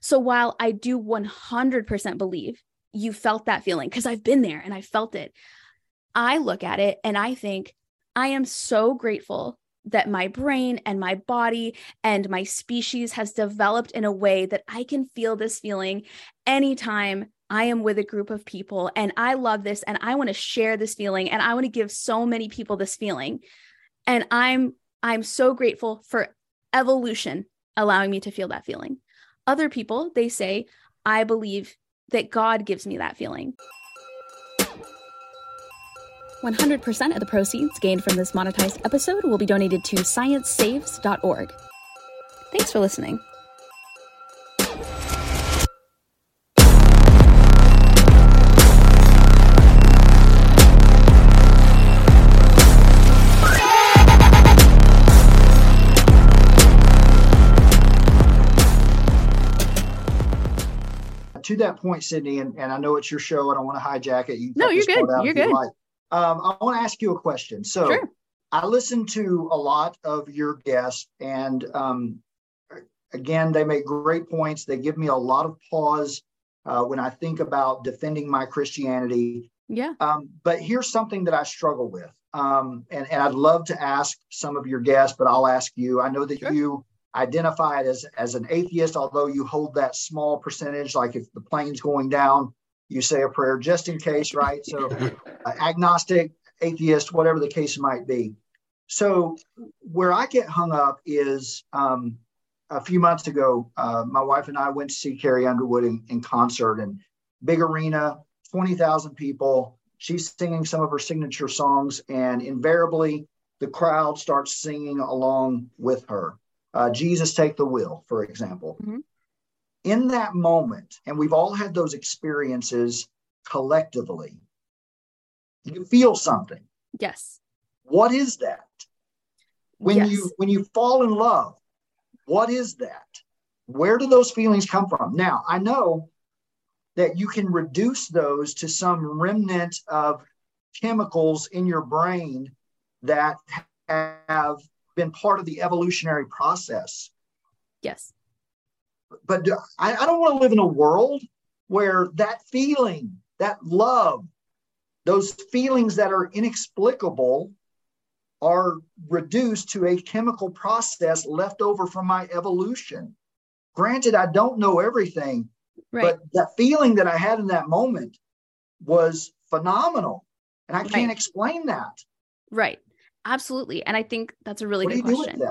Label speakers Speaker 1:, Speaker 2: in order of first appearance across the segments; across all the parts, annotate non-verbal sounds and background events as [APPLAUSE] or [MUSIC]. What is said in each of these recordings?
Speaker 1: So while I do 100% believe you felt that feeling, because I've been there and I felt it, I look at it and I think, I am so grateful that my brain and my body and my species has developed in a way that I can feel this feeling anytime I am with a group of people and I love this and I want to share this feeling and I want to give so many people this feeling. And I'm I'm so grateful for evolution allowing me to feel that feeling. Other people, they say, I believe that God gives me that feeling. 100% of the proceeds gained from this monetized episode will be donated to sciencesaves.org. Thanks for listening.
Speaker 2: To that point, Sydney, and, and I know it's your show. I don't want to hijack it.
Speaker 1: You no, you're good. You're good. like.
Speaker 2: um, I want to ask you a question. So sure. I listen to a lot of your guests, and um, again, they make great points. They give me a lot of pause uh, when I think about defending my Christianity.
Speaker 1: Yeah.
Speaker 2: Um, but here's something that I struggle with. Um, and, and I'd love to ask some of your guests, but I'll ask you. I know that sure. you identified as as an atheist, although you hold that small percentage. Like if the plane's going down, you say a prayer just in case, right? So, [LAUGHS] uh, agnostic, atheist, whatever the case might be. So, where I get hung up is um, a few months ago, uh, my wife and I went to see Carrie Underwood in, in concert and big arena, 20,000 people. She's singing some of her signature songs, and invariably the crowd starts singing along with her uh, Jesus take the wheel, for example. Mm-hmm. In that moment, and we've all had those experiences collectively, you feel something.
Speaker 1: Yes.
Speaker 2: What is that? When yes. you when you fall in love, what is that? Where do those feelings come from? Now, I know that you can reduce those to some remnant of chemicals in your brain that have been part of the evolutionary process.
Speaker 1: Yes.
Speaker 2: But I, I don't want to live in a world where that feeling, that love, those feelings that are inexplicable are reduced to a chemical process left over from my evolution. Granted, I don't know everything, right. but that feeling that I had in that moment was phenomenal. And I can't explain that.
Speaker 1: Right. Absolutely. And I think that's a really what good question.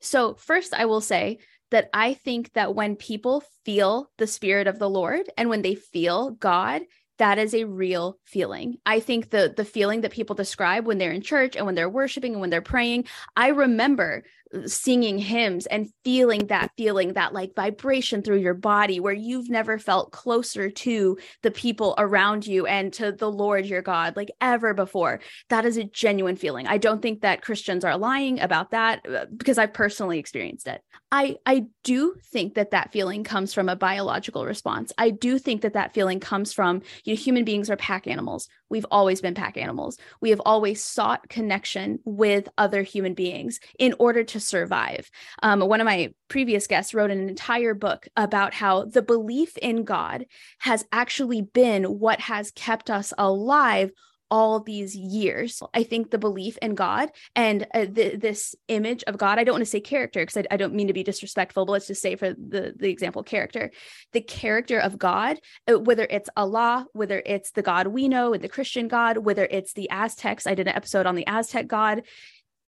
Speaker 1: So, first, I will say that I think that when people feel the spirit of the Lord and when they feel God, that is a real feeling. I think the the feeling that people describe when they're in church and when they're worshiping and when they're praying, I remember singing hymns and feeling that feeling that like vibration through your body where you've never felt closer to the people around you and to the Lord your God like ever before. That is a genuine feeling. I don't think that Christians are lying about that uh, because I've personally experienced it. I I do think that that feeling comes from a biological response. I do think that that feeling comes from you know human beings are pack animals. We've always been pack animals. We have always sought connection with other human beings in order to survive. Um, one of my previous guests wrote an entire book about how the belief in God has actually been what has kept us alive all these years. I think the belief in God and uh, th- this image of God, I don't want to say character because I, I, don't mean to be disrespectful, but let's just say for the, the example, character, the character of God, uh, whether it's Allah, whether it's the God we know and the Christian God, whether it's the Aztecs, I did an episode on the Aztec God,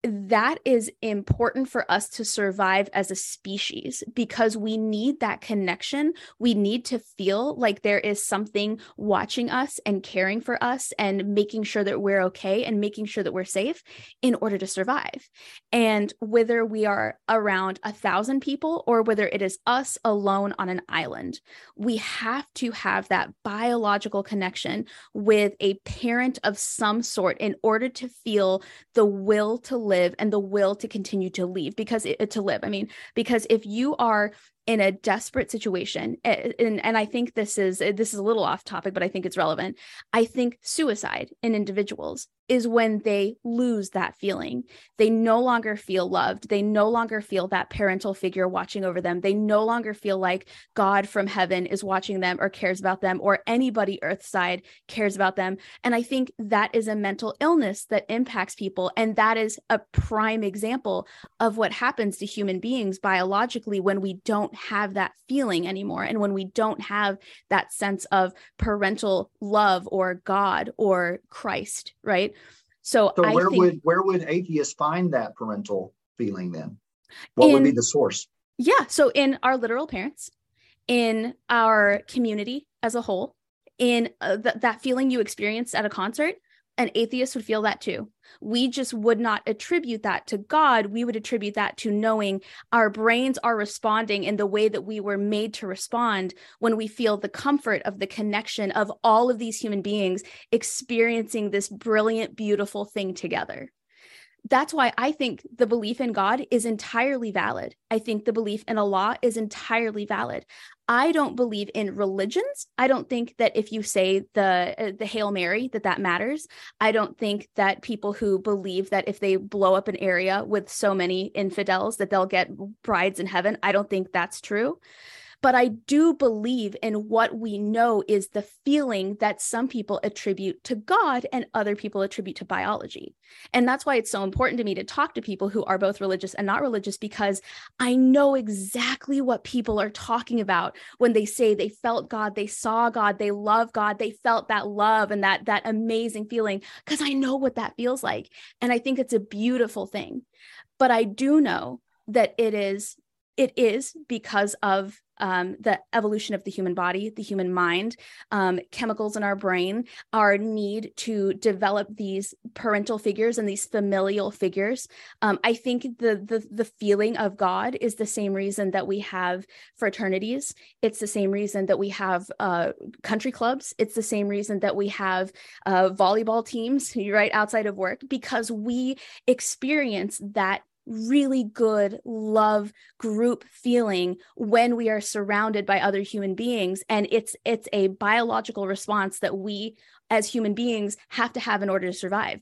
Speaker 1: that is important for us to survive as a species because we need that connection. We need to feel like there is something watching us and caring for us and making sure that we're okay and making sure that we're safe in order to survive. And whether we are around a thousand people or whether it is us alone on an island, we have to have that biological connection with a parent of some sort in order to feel the will to live and the will to continue to leave because it, to live. I mean, because if you are in a desperate situation eh, and, and i think this is eh, this is a little off topic but i think it's relevant i think suicide in individuals is when they lose that feeling. They no longer feel loved. They no longer feel that parental figure watching over them. They no longer feel like God from heaven is watching them or cares about them or anybody earthside cares about them. And I think that is a mental illness that impacts people. And that is a prime example of what happens to human beings biologically when we don't have that feeling anymore and when we don't have that sense of parental love or God or Christ, right? So,
Speaker 2: so where think, would where would atheists find that parental feeling then? What in, would be the source?
Speaker 1: Yeah, so in our literal parents, in our community as a whole, in uh, th- that feeling you experienced at a concert, an atheist would feel that too. We just would not attribute that to God. We would attribute that to knowing our brains are responding in the way that we were made to respond when we feel the comfort of the connection of all of these human beings experiencing this brilliant, beautiful thing together that's why I think the belief in God is entirely valid. I think the belief in Allah is entirely valid. I don't believe in religions. I don't think that if you say the uh, the Hail Mary that that matters. I don't think that people who believe that if they blow up an area with so many infidels that they'll get brides in heaven, I don't think that's true. But I do believe in what we know is the feeling that some people attribute to God and other people attribute to biology. And that's why it's so important to me to talk to people who are both religious and not religious, because I know exactly what people are talking about when they say they felt God, they saw God, they love God, they felt that love and that, that amazing feeling, because I know what that feels like. And I think it's a beautiful thing. But I do know that it is it is because of um, the evolution of the human body, the human mind, um, chemicals in our brain, our need to develop these parental figures and these familial figures. Um, I think the, the the feeling of God is the same reason that we have fraternities. It's the same reason that we have uh, country clubs. It's the same reason that we have uh, volleyball teams [LAUGHS] right outside of work because we experience that really good love group feeling when we are surrounded by other human beings. And it's it's a biological response that we as human beings have to have in order to survive.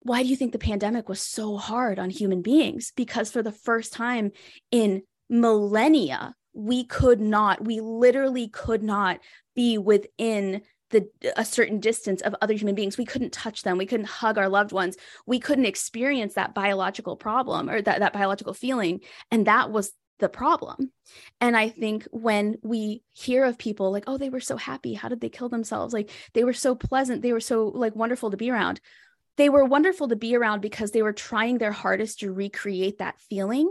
Speaker 1: Why do you think the pandemic was so hard on human beings? Because for the first time in millennia we could not we literally could not be within the a certain distance of other human beings. We couldn't touch them. We couldn't hug our loved ones. We couldn't experience that biological problem or that, that biological feeling. And that was the problem. And i think when we hear of people like oh they were so happy. How did they kill themselves? Like they were so pleasant. They were so like wonderful to be around. They were wonderful to be around because they were trying their hardest to recreate that feeling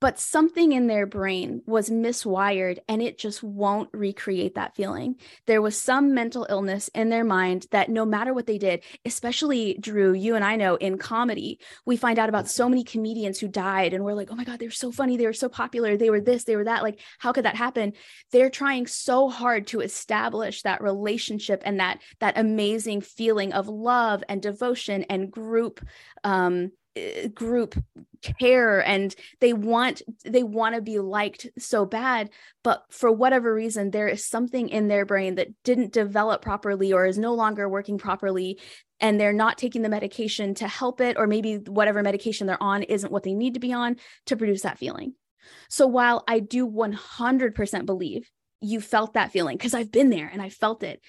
Speaker 1: but something in their brain was miswired and it just won't recreate that feeling. There was some mental illness in their mind that no matter what they did, especially Drew, you and I know in comedy, we find out about so many comedians who died and we're like, oh my God, they were so funny. They were so popular. They were this, they were that. Like, how could that happen? They're trying so hard to establish that relationship and that that amazing feeling of love and devotion and group um Uh, group care and they want they want to be liked so bad but for whatever reason there is something in their brain that didn't develop properly or is no longer working properly and they're not taking the medication to help it or maybe whatever medication they're on isn't what they need to be on to produce that feeling. So while i do 100% believe you felt that feeling because i've been there and i felt it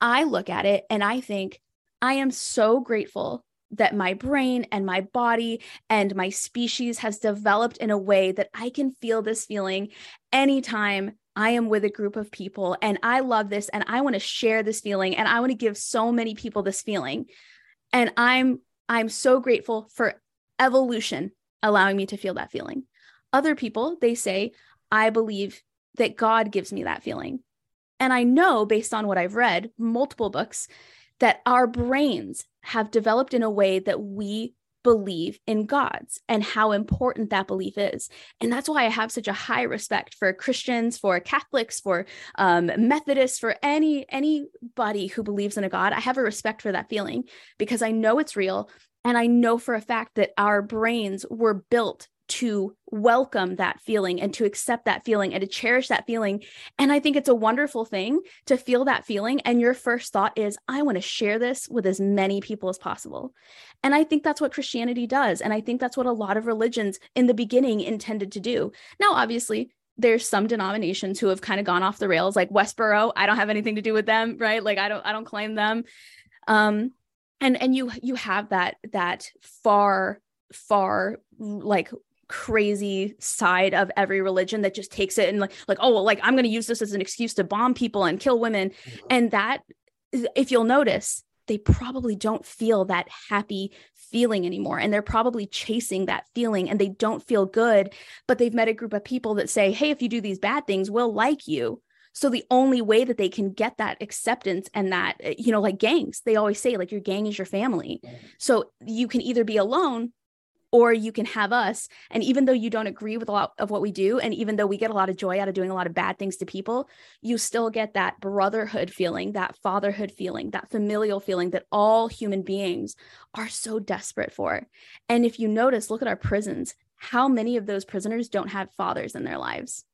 Speaker 1: i look at it and i think i am so grateful that my brain and my body and my species has developed in a way that I can feel this feeling anytime I am with a group of people and I love this and I want to share this feeling and I want to give so many people this feeling. And I'm I'm so grateful for evolution allowing me to feel that feeling. Other people, they say, I believe that God gives me that feeling. And I know based on what I've read, multiple books, that our brains have developed in a way that we believe in gods and how important that belief is. And that's why I have such a high respect for Christians, for Catholics, for um, Methodists, for any anybody who believes in a God. I have a respect for that feeling because I know it's real. And I know for a fact that our brains were built to welcome that feeling and to accept that feeling and to cherish that feeling. And I think it's a wonderful thing to feel that feeling. And your first thought is, I want to share this with as many people as possible. And I think that's what Christianity does. And I think that's what a lot of religions in the beginning intended to do. Now, obviously, there's some denominations who have kind of gone off the rails like westboro i don't have anything to do with them right like i don't i don't claim them um and and you you have that that far far like crazy side of every religion that just takes it and like like oh well, like i'm going to use this as an excuse to bomb people and kill women mm-hmm. and that if you'll notice they probably don't feel that happy feeling anymore and they're probably chasing that feeling and they don't feel good but they've met a group of people that say hey if you do these bad things we'll like you so the only way that they can get that acceptance and that, eh, you know, like gangs, they always say, like, your gang is your family. So you can either be alone or you can have us. And even though you don't agree with a lot of what we do, and even though we get a lot of joy out of doing a lot of bad things to people, you still get that brotherhood feeling, that fatherhood feeling, that familial feeling that all human beings are so desperate for. And if you notice, look at our prisons. How many of those prisoners don't have fathers in their lives?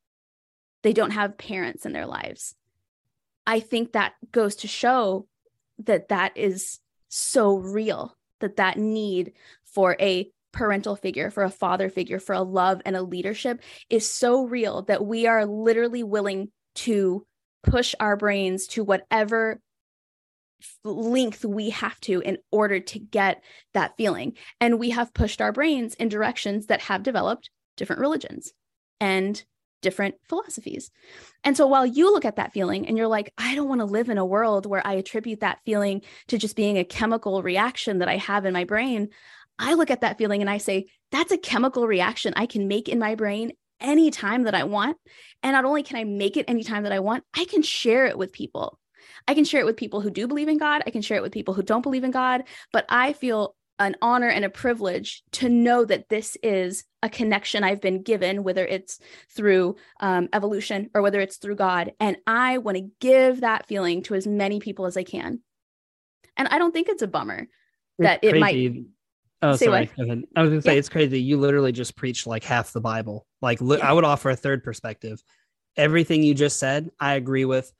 Speaker 1: they don't have parents in their lives. I think that goes to show that that is so real, that that need for a parental figure, for a father figure, for a love and a leadership is so real that we are literally willing to push our brains to whatever length we have to in order to get that feeling. And we have pushed our brains in directions that have developed different religions and different philosophies. And so while you look at that feeling and you're like, I don't want to live in a world where I attribute that feeling to just being a chemical reaction that I have in my brain, I look at that feeling and I say, that's a chemical reaction I can make in my brain anytime that I want. And not only can I make it anytime that I want, I can share it with people. I can share it with people who do believe in God. I can share it with people who don't believe in God. But I feel an honor and a privilege to know that this is a connection I've been given, whether it's through um, evolution or whether it's through God. And I want to give that feeling to as many people as I can. And I don't think it's a bummer that it might.
Speaker 3: Oh, sorry. I was going to say yeah. it's crazy. You literally just preached like half the Bible. Like, li- yeah. I would offer a third perspective. Everything you just said, I agree with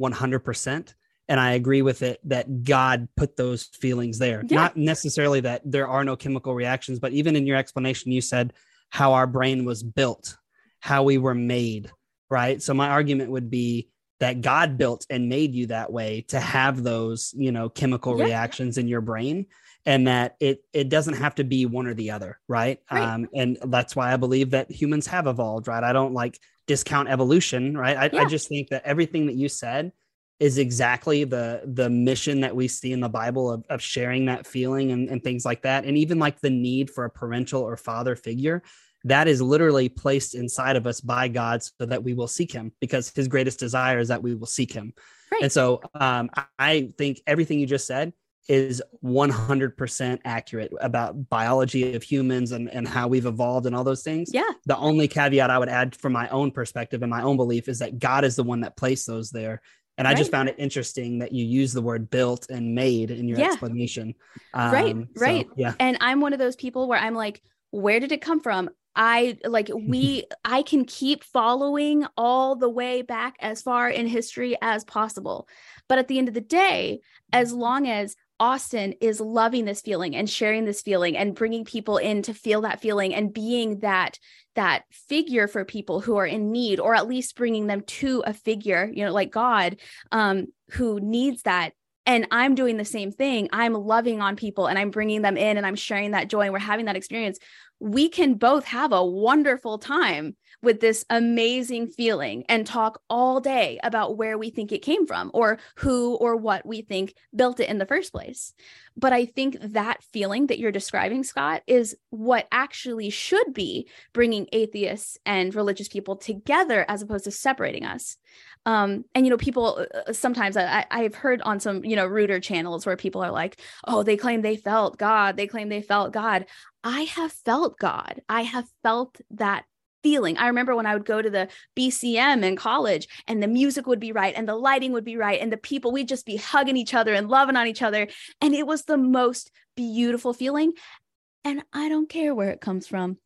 Speaker 3: 100% and I agree with it that God put those feelings there. Yeah. Not necessarily that there are no chemical reactions, but even in your explanation, you said how our brain was built, how we were made, right? So my argument would be that God built and made you that way to have those, you know, chemical yeah. reactions in your brain and that it it doesn't have to be one or the other, right? right? Um, and that's why I believe that humans have evolved, right? I don't like discount evolution, right? I, yeah. I just think that everything that you said is exactly the the mission that we see in the bible of, of sharing that feeling and, and things like that and even like the need for a parental or father figure that is literally placed inside of us by god so that we will seek him because his greatest desire is that we will seek him right. and so um, i think everything you just said is 100% accurate about biology of humans and, and how we've evolved and all those things.
Speaker 1: Yeah.
Speaker 3: The only caveat I would add from my own perspective and my own belief is that God is the one that placed those there. And right. I just found it interesting that you use the word built and made in your yeah. explanation.
Speaker 1: Um, right, right. So, yeah. And I'm one of those people where I'm like, where did it come from? I like [LAUGHS] we I can keep following all the way back as far in history as possible. But at the end of the day, as long as Austin is loving this feeling and sharing this feeling and bringing people in to feel that feeling and being that that figure for people who are in need or at least bringing them to a figure you know like god um who needs that. And i'm doing the same thing. I'm loving on people and i'm bringing them in and i'm sharing that joy and we're having that experience. We can both have a wonderful time with this amazing feeling and talk all day about where we think it came from or who or what we think built it in the first place. But I think that feeling that you're describing, Scot, is what actually should be bringing atheists and religious people together as opposed to separating us. Um, and you know, people uh, uh, sometimes I, I've heard on some you know ruder channels where people are like, "Oh, they claim they felt God. They claim they felt God." I have felt God. I have felt that feeling. I remember when I would go to the BCM in college and the music would be right and the lighting would be right and the people we'd just be hugging each other and loving on each other and it was the most beautiful feeling and I don't care where it comes from.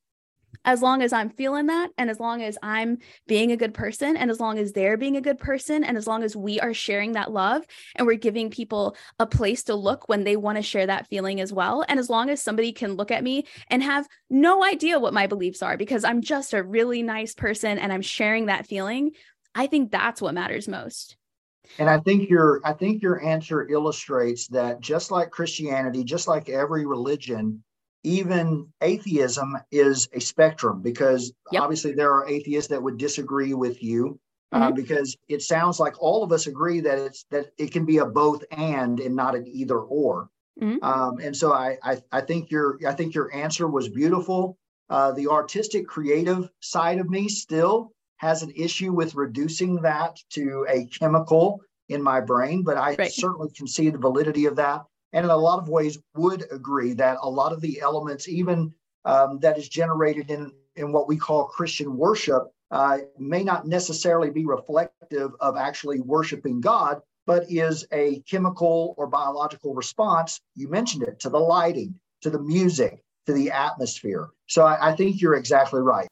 Speaker 1: As long as I'm feeling that, and as long as I'm being a good person, and as long as they're being a good person, and as long as we are sharing that love and we're giving people a place to look when they want to share that feeling as well. And as long as somebody can look at me and have no idea what my beliefs are because I'm just a really nice person and I'm sharing that feeling, I think that's what matters most.
Speaker 2: And I think your I think your answer illustrates that just like Christianity, just like every religion, even atheism is a spectrum because yep. obviously there are atheists that would disagree with you uh, mm-hmm. uh, because it sounds like all of us agree that it's that it can be a both and and not an either or. Mm-hmm. Um, and so I, I I think your I think your answer was beautiful. Uh, the artistic creative side of me still has an issue with reducing that to a chemical in my brain, but I right. certainly can see the validity of that. And in a lot of ways, would agree that a lot of the elements, even um, that is generated in, in what we call Christian worship, uh, may not necessarily be reflective of actually worshiping God, but is a chemical or biological response. You mentioned it to the lighting, to the music, to the atmosphere. So I, I think you're exactly right.